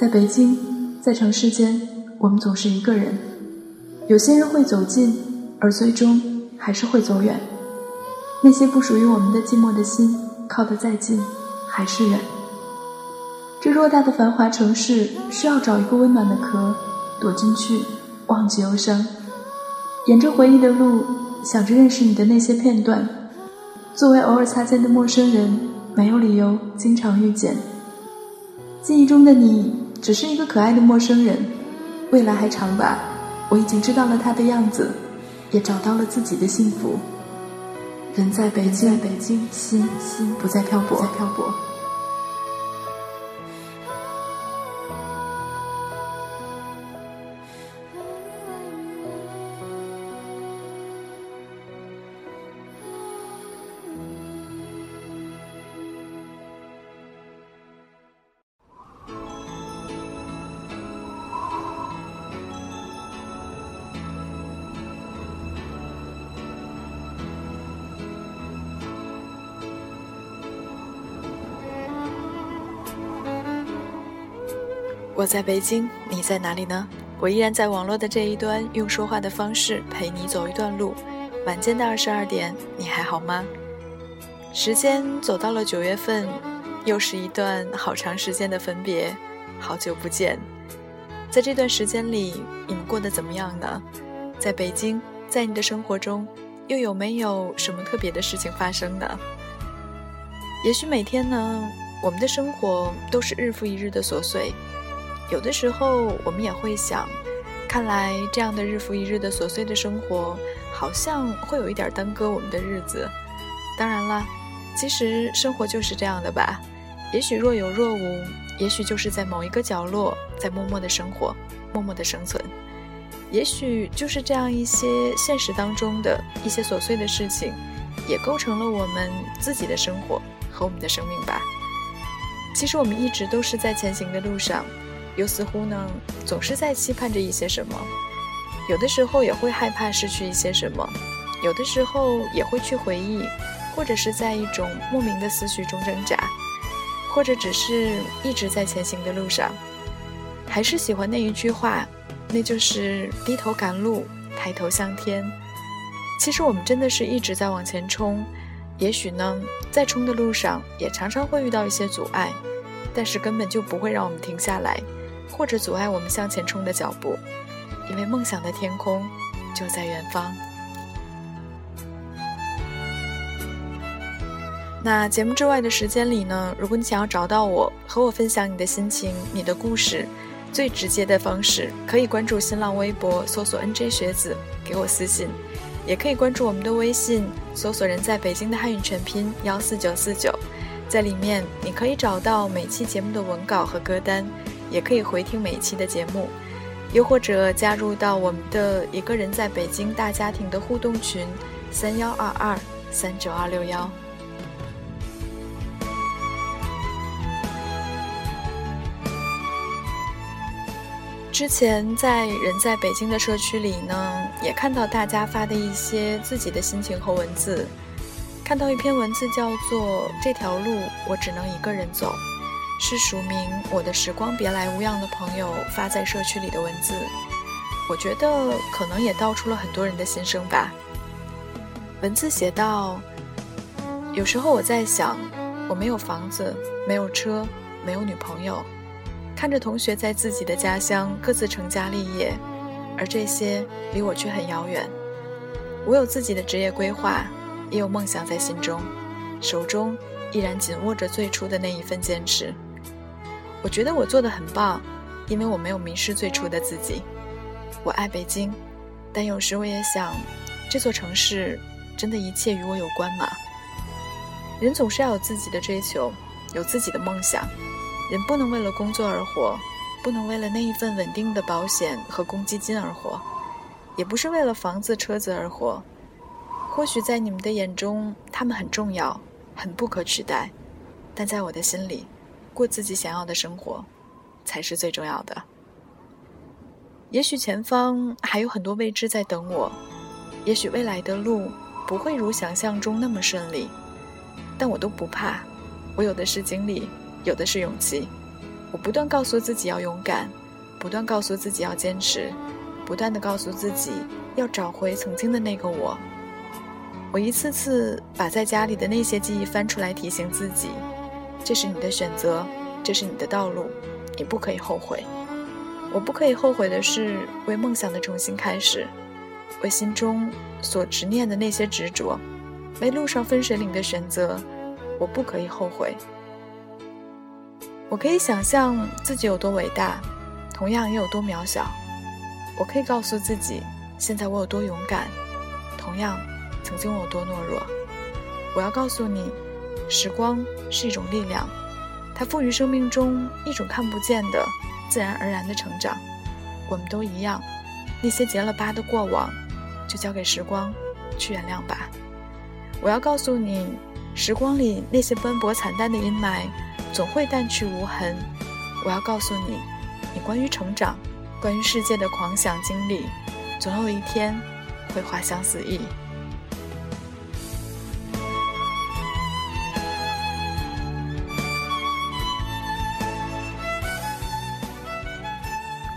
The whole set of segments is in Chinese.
在北京，在城市间，我们总是一个人。有些人会走近，而最终还是会走远。那些不属于我们的寂寞的心，靠得再近，还是远。这偌大的繁华城市，需要找一个温暖的壳，躲进去，忘记忧伤。沿着回忆的路，想着认识你的那些片段。作为偶尔擦肩的陌生人，没有理由经常遇见。记忆中的你，只是一个可爱的陌生人。未来还长吧，我已经知道了他的样子，也找到了自己的幸福。人在北京，北京，心心不再漂泊。我在北京，你在哪里呢？我依然在网络的这一端，用说话的方式陪你走一段路。晚间的二十二点，你还好吗？时间走到了九月份，又是一段好长时间的分别，好久不见。在这段时间里，你们过得怎么样呢？在北京，在你的生活中，又有没有什么特别的事情发生呢？也许每天呢，我们的生活都是日复一日的琐碎。有的时候，我们也会想，看来这样的日复一日的琐碎的生活，好像会有一点耽搁我们的日子。当然了，其实生活就是这样的吧。也许若有若无，也许就是在某一个角落，在默默的生活，默默的生存。也许就是这样一些现实当中的一些琐碎的事情，也构成了我们自己的生活和我们的生命吧。其实我们一直都是在前行的路上。又似乎呢，总是在期盼着一些什么，有的时候也会害怕失去一些什么，有的时候也会去回忆，或者是在一种莫名的思绪中挣扎，或者只是一直在前行的路上。还是喜欢那一句话，那就是低头赶路，抬头向天。其实我们真的是一直在往前冲，也许呢，在冲的路上也常常会遇到一些阻碍，但是根本就不会让我们停下来。或者阻碍我们向前冲的脚步，因为梦想的天空就在远方。那节目之外的时间里呢？如果你想要找到我，和我分享你的心情、你的故事，最直接的方式可以关注新浪微博，搜索 “nj 学子”，给我私信；也可以关注我们的微信，搜索“人在北京”的汉语全拼幺四九四九，在里面你可以找到每期节目的文稿和歌单。也可以回听每一期的节目，又或者加入到我们的一个人在北京大家庭的互动群，三幺二二三九二六幺。之前在人在北京的社区里呢，也看到大家发的一些自己的心情和文字，看到一篇文字叫做《这条路我只能一个人走》。是署名“我的时光别来无恙”的朋友发在社区里的文字，我觉得可能也道出了很多人的心声吧。文字写道：“有时候我在想，我没有房子，没有车，没有女朋友，看着同学在自己的家乡各自成家立业，而这些离我却很遥远。我有自己的职业规划，也有梦想在心中，手中依然紧握着最初的那一份坚持。”我觉得我做的很棒，因为我没有迷失最初的自己。我爱北京，但有时我也想，这座城市真的一切与我有关吗？人总是要有自己的追求，有自己的梦想。人不能为了工作而活，不能为了那一份稳定的保险和公积金而活，也不是为了房子车子而活。或许在你们的眼中，他们很重要，很不可取代，但在我的心里。过自己想要的生活，才是最重要的。也许前方还有很多未知在等我，也许未来的路不会如想象中那么顺利，但我都不怕。我有的是精力，有的是勇气。我不断告诉自己要勇敢，不断告诉自己要坚持，不断的告诉自己要找回曾经的那个我。我一次次把在家里的那些记忆翻出来，提醒自己：这是你的选择，这是你的道路，你不可以后悔。我不可以后悔的是为梦想的重新开始，为心中所执念的那些执着，为路上分水岭的选择，我不可以后悔。我可以想象自己有多伟大，同样也有多渺小。我可以告诉自己，现在我有多勇敢，同样。曾经我有多懦弱，我要告诉你，时光是一种力量，它赋予生命中一种看不见的、自然而然的成长。我们都一样，那些结了疤的过往，就交给时光去原谅吧。我要告诉你，时光里那些斑驳惨淡的阴霾，总会淡去无痕。我要告诉你，你关于成长、关于世界的狂想经历，总有一天会花香四溢。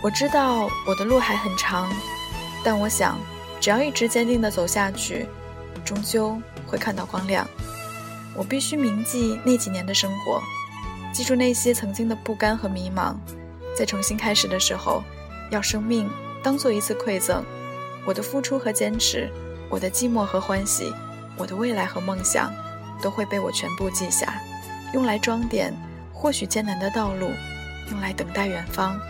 我知道我的路还很长，但我想，只要一直坚定地走下去，终究会看到光亮。我必须铭记那几年的生活，记住那些曾经的不甘和迷茫，在重新开始的时候，要生命当做一次馈赠。我的付出和坚持，我的寂寞和欢喜，我的未来和梦想，都会被我全部记下，用来装点或许艰难的道路，用来等待远方。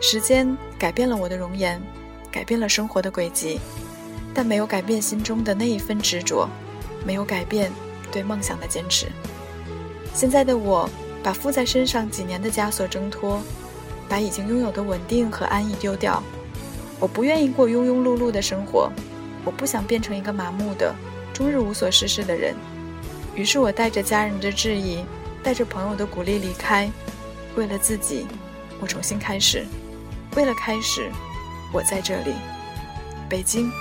时间改变了我的容颜，改变了生活的轨迹，但没有改变心中的那一份执着，没有改变对梦想的坚持。现在的我，把附在身上几年的枷锁挣脱，把已经拥有的稳定和安逸丢掉。我不愿意过庸庸碌碌的生活，我不想变成一个麻木的、终日无所事事的人。于是我带着家人的质疑，带着朋友的鼓励离开，为了自己，我重新开始。为了开始，我在这里，北京，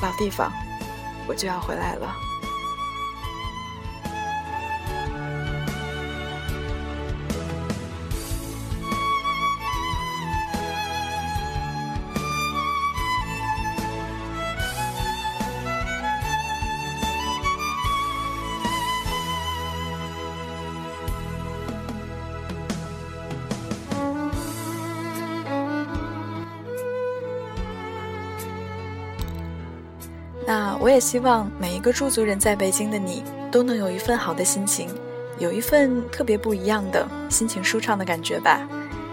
老地方，我就要回来了。我也希望每一个驻足人在北京的你，都能有一份好的心情，有一份特别不一样的心情舒畅的感觉吧。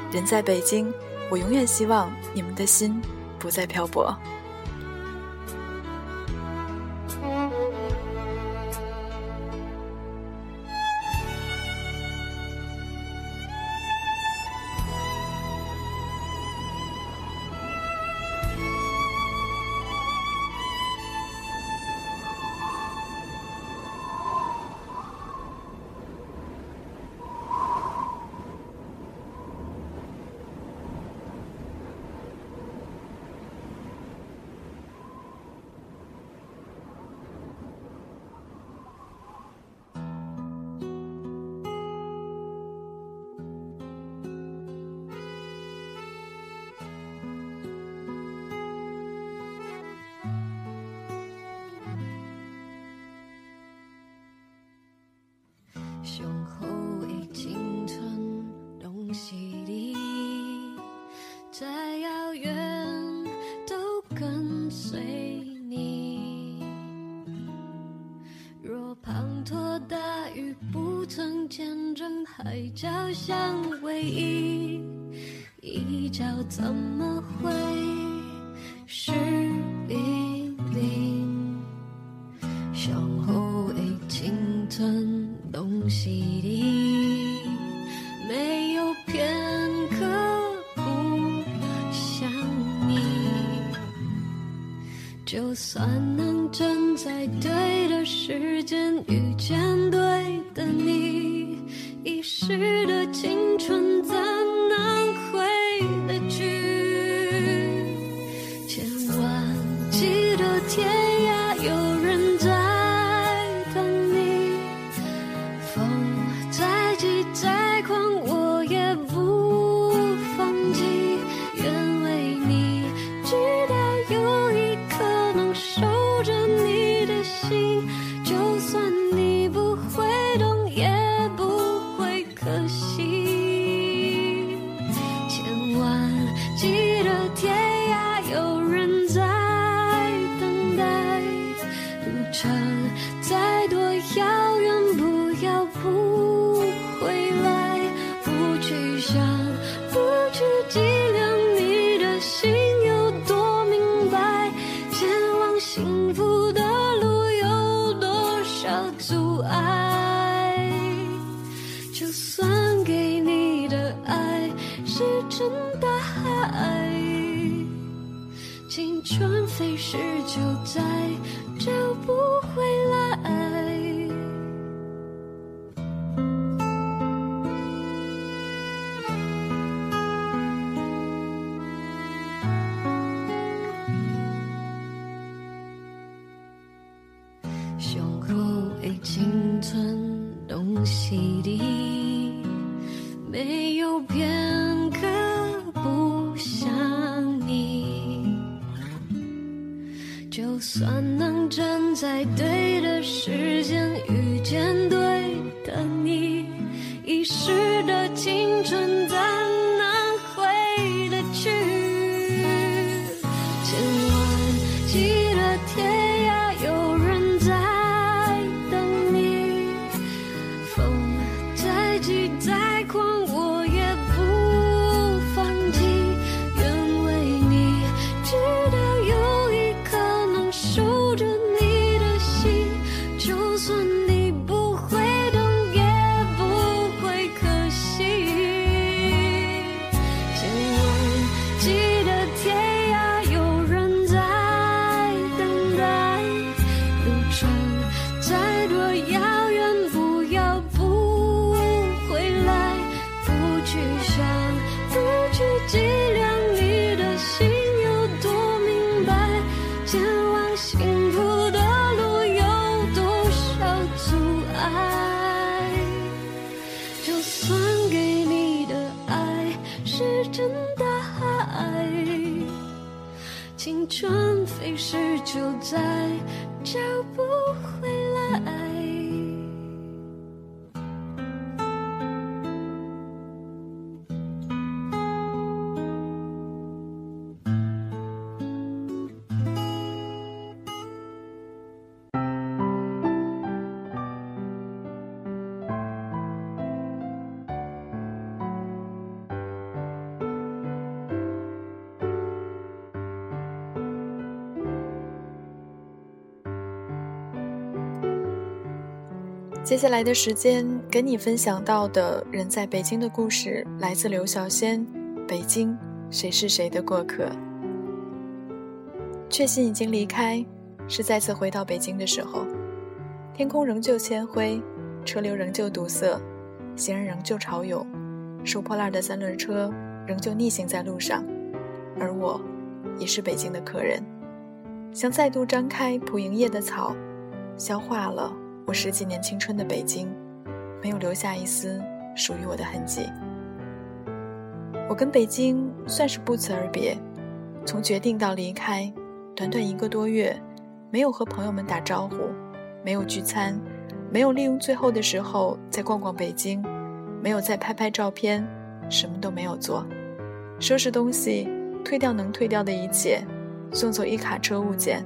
人在北京，我永远希望你们的心不再漂泊。托大雨，不曾见证海角相偎依，一角怎么会是冰冰？向后已青春东西里，没有片刻不想你。就算能站在对时间遇见的 there 有片刻不想你。就算能站在对的时间遇见去想，不去计量你的心有多明白，前往幸福的路有多少阻碍。就算给你的爱是真大海，青春飞逝就再找不接下来的时间，跟你分享到的人在北京的故事，来自刘小仙。北京，谁是谁的过客？确信已经离开，是再次回到北京的时候。天空仍旧铅灰，车流仍旧堵塞，行人仍旧潮涌，收破烂的三轮车仍旧逆行在路上，而我，也是北京的客人，想再度张开蒲营叶的草，消化了。我十几年青春的北京，没有留下一丝属于我的痕迹。我跟北京算是不辞而别，从决定到离开，短短一个多月，没有和朋友们打招呼，没有聚餐，没有利用最后的时候再逛逛北京，没有再拍拍照片，什么都没有做，收拾东西，退掉能退掉的一切，送走一卡车物件。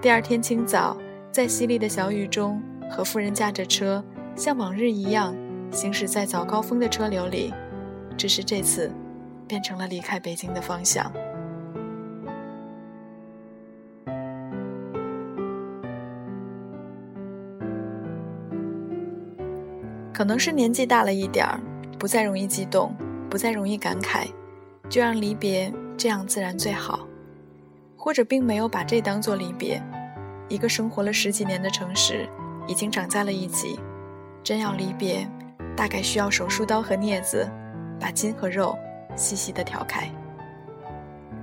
第二天清早，在淅沥的小雨中。和夫人驾着车，像往日一样行驶在早高峰的车流里，只是这次变成了离开北京的方向。可能是年纪大了一点儿，不再容易激动，不再容易感慨，就让离别这样自然最好。或者并没有把这当做离别，一个生活了十几年的城市。已经长在了一起，真要离别，大概需要手术刀和镊子，把筋和肉细细的挑开。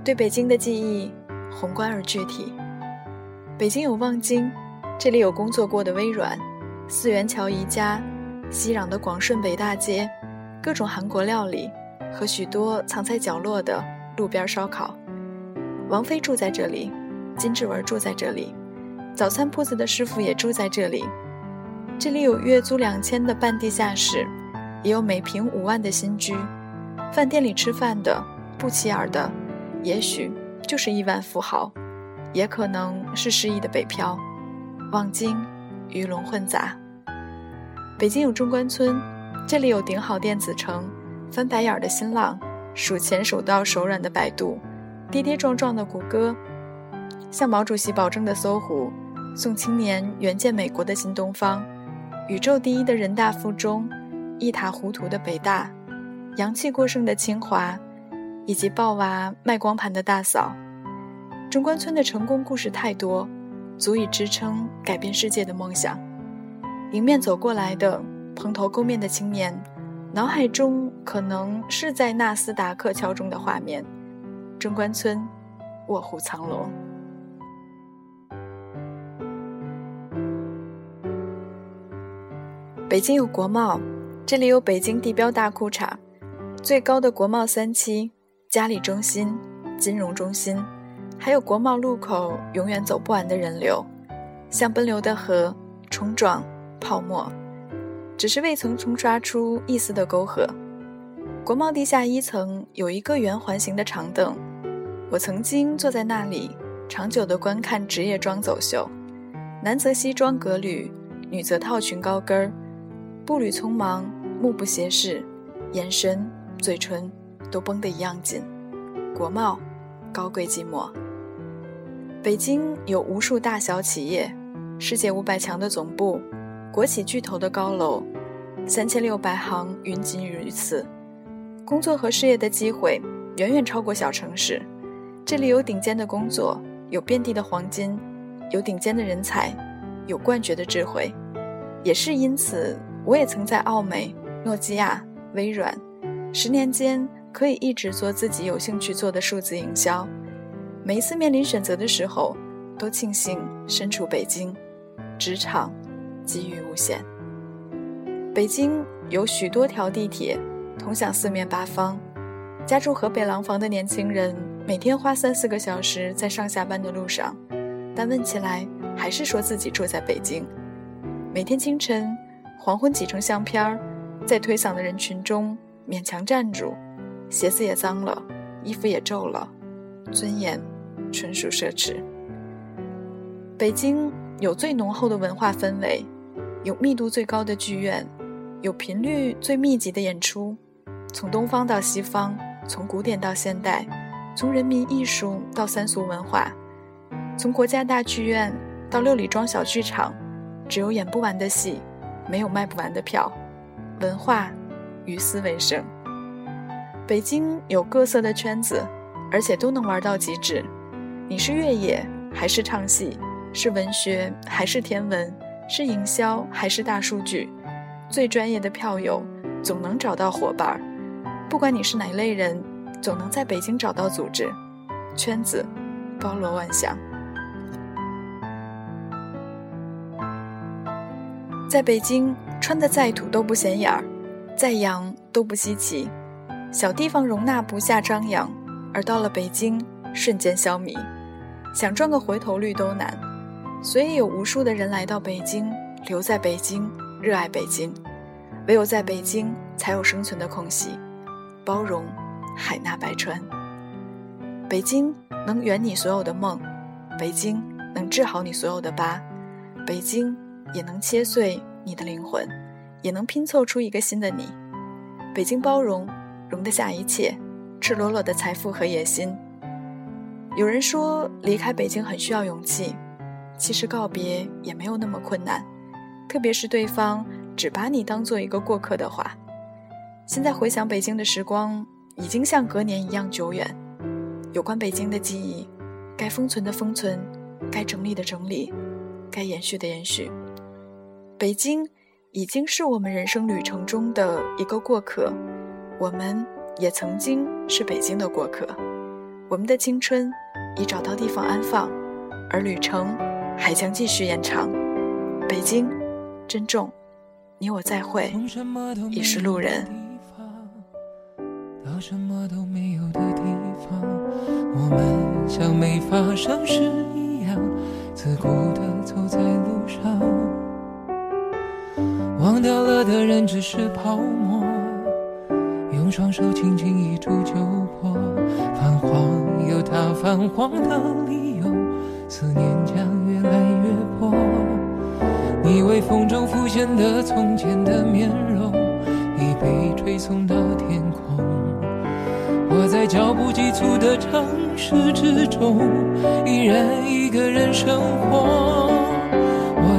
对北京的记忆，宏观而具体。北京有望京，这里有工作过的微软、四元桥宜家、熙攘的广顺北大街，各种韩国料理和许多藏在角落的路边烧烤。王菲住在这里，金志文住在这里。早餐铺子的师傅也住在这里，这里有月租两千的半地下室，也有每平五万的新居。饭店里吃饭的不起眼的，也许就是亿万富豪，也可能是失意的北漂。望京，鱼龙混杂。北京有中关村，这里有顶好电子城，翻白眼的新浪，数钱数到手软的百度，跌跌撞撞的谷歌。向毛主席保证的搜狐，送青年远见美国的新东方，宇宙第一的人大附中，一塌糊涂的北大，洋气过剩的清华，以及抱娃卖光盘的大嫂。中关村的成功故事太多，足以支撑改变世界的梦想。迎面走过来的蓬头垢面的青年，脑海中可能是在纳斯达克敲钟的画面。中关村，卧虎藏龙。北京有国贸，这里有北京地标大裤衩，最高的国贸三期，嘉里中心、金融中心。还有国贸路口永远走不完的人流，像奔流的河，冲撞泡沫，只是未曾冲刷出一丝的沟壑。国贸地下一层有一个圆环形的长凳，我曾经坐在那里，长久地观看职业装走秀，男则西装革履，女则套裙高跟儿，步履匆忙，目不斜视，眼神、嘴唇都绷得一样紧。国贸，高贵寂寞。北京有无数大小企业，世界五百强的总部，国企巨头的高楼，三千六百行云集于此，工作和事业的机会远远超过小城市。这里有顶尖的工作，有遍地的黄金，有顶尖的人才，有冠绝的智慧。也是因此，我也曾在奥美、诺基亚、微软，十年间可以一直做自己有兴趣做的数字营销。每一次面临选择的时候，都庆幸身处北京，职场机遇无限。北京有许多条地铁，通向四面八方。家住河北廊坊的年轻人，每天花三四个小时在上下班的路上，但问起来还是说自己住在北京。每天清晨，黄昏挤成相片儿，在推搡的人群中勉强站住，鞋子也脏了，衣服也皱了。尊严，纯属奢侈。北京有最浓厚的文化氛围，有密度最高的剧院，有频率最密集的演出。从东方到西方，从古典到现代，从人民艺术到三俗文化，从国家大剧院到六里庄小剧场，只有演不完的戏，没有卖不完的票。文化与思为盛。北京有各色的圈子。而且都能玩到极致。你是越野还是唱戏？是文学还是天文？是营销还是大数据？最专业的票友总能找到伙伴。不管你是哪类人，总能在北京找到组织。圈子包罗万象。在北京，穿的再土都不显眼儿，再洋都不稀奇。小地方容纳不下张扬。而到了北京，瞬间消弭，想赚个回头率都难，所以有无数的人来到北京，留在北京，热爱北京。唯有在北京，才有生存的空隙，包容，海纳百川。北京能圆你所有的梦，北京能治好你所有的疤，北京也能切碎你的灵魂，也能拼凑出一个新的你。北京包容，容得下一切。赤裸裸的财富和野心。有人说离开北京很需要勇气，其实告别也没有那么困难，特别是对方只把你当做一个过客的话。现在回想北京的时光，已经像隔年一样久远。有关北京的记忆，该封存的封存，该整理的整理，该延续的延续。北京已经是我们人生旅程中的一个过客，我们。也曾经是北京的过客，我们的青春已找到地方安放，而旅程还将继续延长。北京，珍重，你我再会，已是路人。到什么都没有的地方，我们像没发生事一样，自顾地走在忘掉了的人只是泡沫。用双手轻轻一触就破，泛黄有它泛黄的理由，思念将越来越薄。你微风中浮现的从前的面容，已被吹送到天空。我在脚步急促的城市之中，依然一个人生活。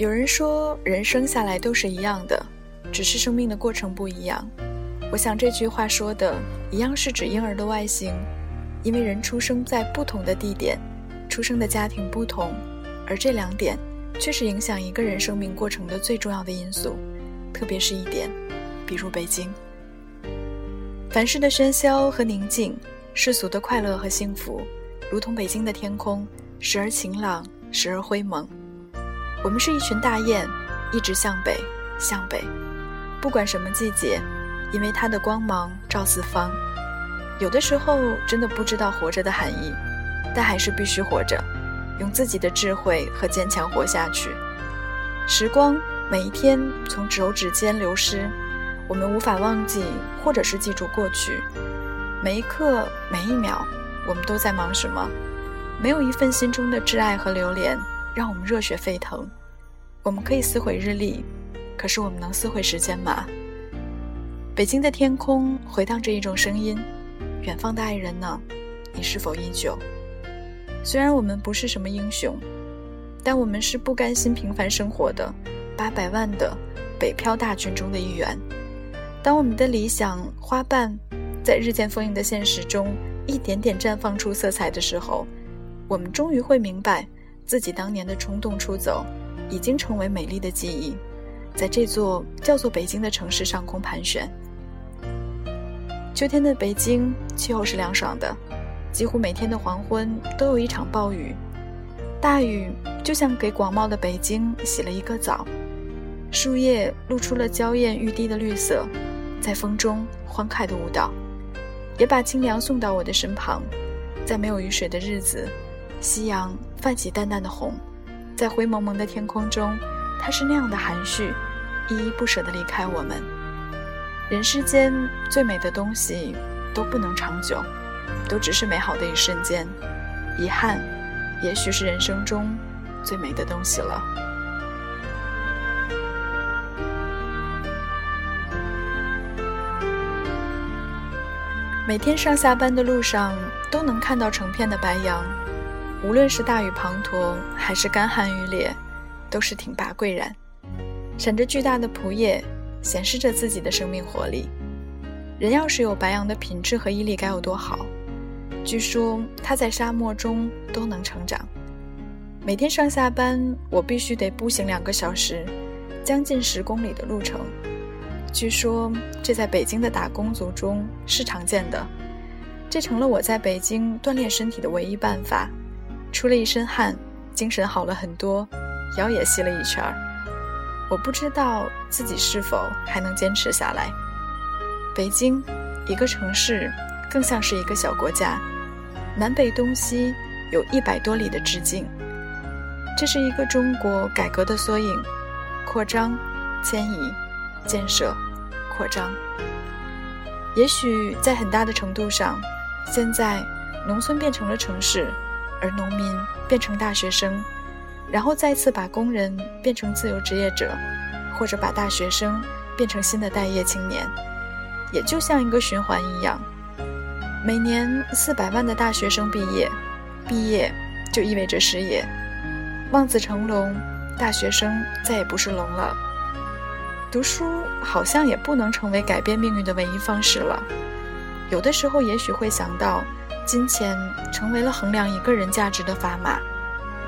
有人说，人生下来都是一样的，只是生命的过程不一样。我想这句话说的一样是指婴儿的外形，因为人出生在不同的地点，出生的家庭不同，而这两点却是影响一个人生命过程的最重要的因素。特别是一点，比如北京，凡事的喧嚣和宁静，世俗的快乐和幸福，如同北京的天空，时而晴朗，时而灰蒙。我们是一群大雁，一直向北，向北，不管什么季节，因为它的光芒照四方。有的时候真的不知道活着的含义，但还是必须活着，用自己的智慧和坚强活下去。时光每一天从手指间流失，我们无法忘记，或者是记住过去。每一刻，每一秒，我们都在忙什么？没有一份心中的挚爱和留恋。让我们热血沸腾。我们可以撕毁日历，可是我们能撕毁时间吗？北京的天空回荡着一种声音：远方的爱人呢？你是否依旧？虽然我们不是什么英雄，但我们是不甘心平凡生活的八百万的北漂大军中的一员。当我们的理想花瓣在日渐丰盈的现实中一点点绽放出色彩的时候，我们终于会明白。自己当年的冲动出走，已经成为美丽的记忆，在这座叫做北京的城市上空盘旋。秋天的北京，气候是凉爽的，几乎每天的黄昏都有一场暴雨，大雨就像给广袤的北京洗了一个澡，树叶露出了娇艳欲滴的绿色，在风中欢快的舞蹈，也把清凉送到我的身旁，在没有雨水的日子。夕阳泛起淡淡的红，在灰蒙蒙的天空中，它是那样的含蓄，依依不舍地离开我们。人世间最美的东西都不能长久，都只是美好的一瞬间。遗憾，也许是人生中最美的东西了。每天上下班的路上都能看到成片的白杨，无论是大雨滂沱还是干旱雨烈，都是挺拔贵然，闪着巨大的蒲叶，显示着自己的生命活力。人要是有白杨的品质和毅力，该有多好！据说它在沙漠中都能成长。每天上下班，我必须得步行两个小时，将近十公里的路程。据说这在北京的打工族中是常见的，这成了我在北京锻炼身体的唯一办法。出了一身汗，精神好了很多，腰也细了一圈儿。我不知道自己是否还能坚持下来。北京，一个城市，更像是一个小国家，南北东西有一百多里的直径。这是一个中国改革的缩影，扩张，迁移。建设、扩张，也许在很大的程度上，现在农村变成了城市，而农民变成大学生，然后再次把工人变成自由职业者，或者把大学生变成新的待业青年，也就像一个循环一样。每年四百万的大学生毕业，毕业就意味着失业，望子成龙，大学生再也不是龙了。读书好像也不能成为改变命运的唯一方式了。有的时候，也许会想到，金钱成为了衡量一个人价值的砝码。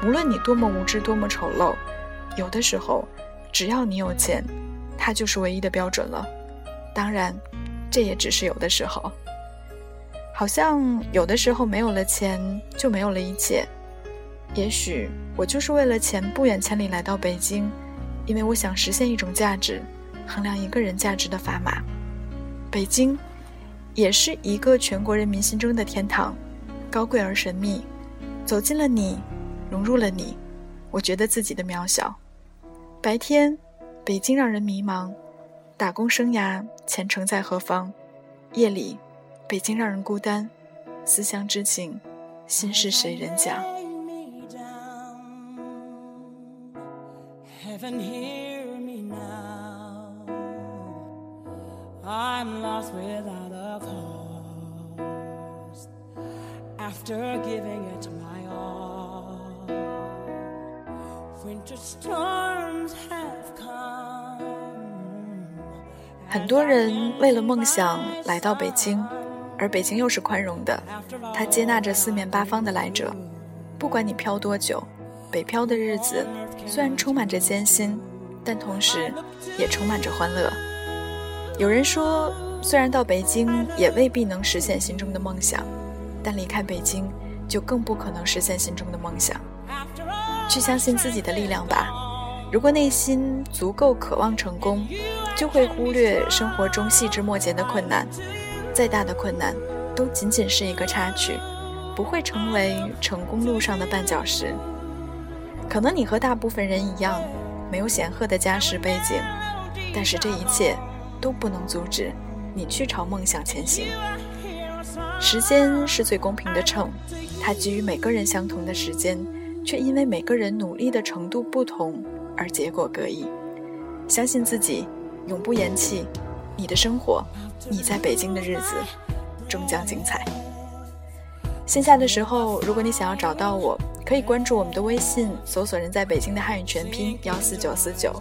无论你多么无知、多么丑陋，有的时候，只要你有钱，它就是唯一的标准了。当然，这也只是有的时候。好像有的时候没有了钱，就没有了一切。也许我就是为了钱，不远千里来到北京。因为我想实现一种价值，衡量一个人价值的砝码。北京，也是一个全国人民心中的天堂，高贵而神秘。走进了你，融入了你，我觉得自己的渺小。白天，北京让人迷茫，打工生涯前程在何方？夜里，北京让人孤单，思乡之情，心事谁人讲？heaven hear me now i'm lost without a cause. After giving it my all winter storms have come. 很多人为了梦想来到北京而北京又是宽容的。它接纳着四面八方的来者不管你漂多久北漂的日子虽然充满着艰辛，但同时也充满着欢乐。有人说，虽然到北京也未必能实现心中的梦想，但离开北京就更不可能实现心中的梦想。去相信自己的力量吧。如果内心足够渴望成功，就会忽略生活中细枝末节的困难。再大的困难，都仅仅是一个插曲，不会成为成功路上的绊脚石。可能你和大部分人一样，没有显赫的家世背景，但是这一切都不能阻止你去朝梦想前行。时间是最公平的秤，它给予每个人相同的时间，却因为每个人努力的程度不同而结果各异。相信自己，永不言弃，你的生活，你在北京的日子，终将精彩。线下的时候，如果你想要找到我。可以关注我们的微信，搜索“人在北京”的汉语全拼幺四九四九，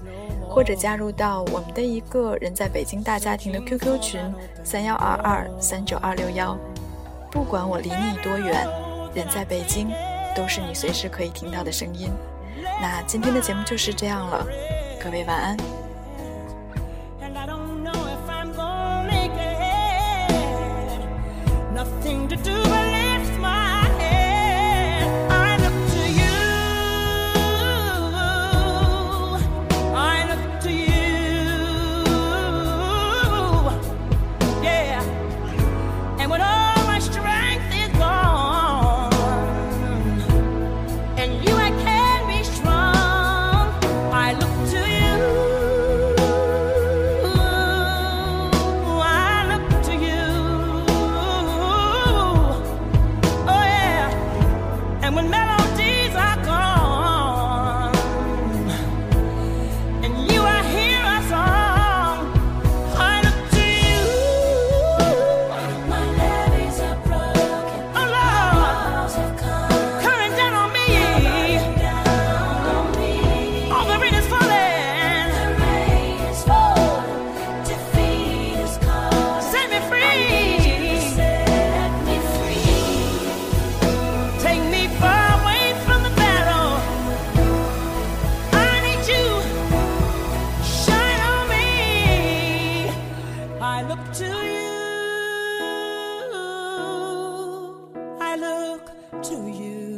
或者加入到我们的一个人在北京大家庭的 QQ 群三幺二二三九二六幺。不管我离你多远，人在北京都是你随时可以听到的声音。那今天的节目就是这样了，各位晚安。to you.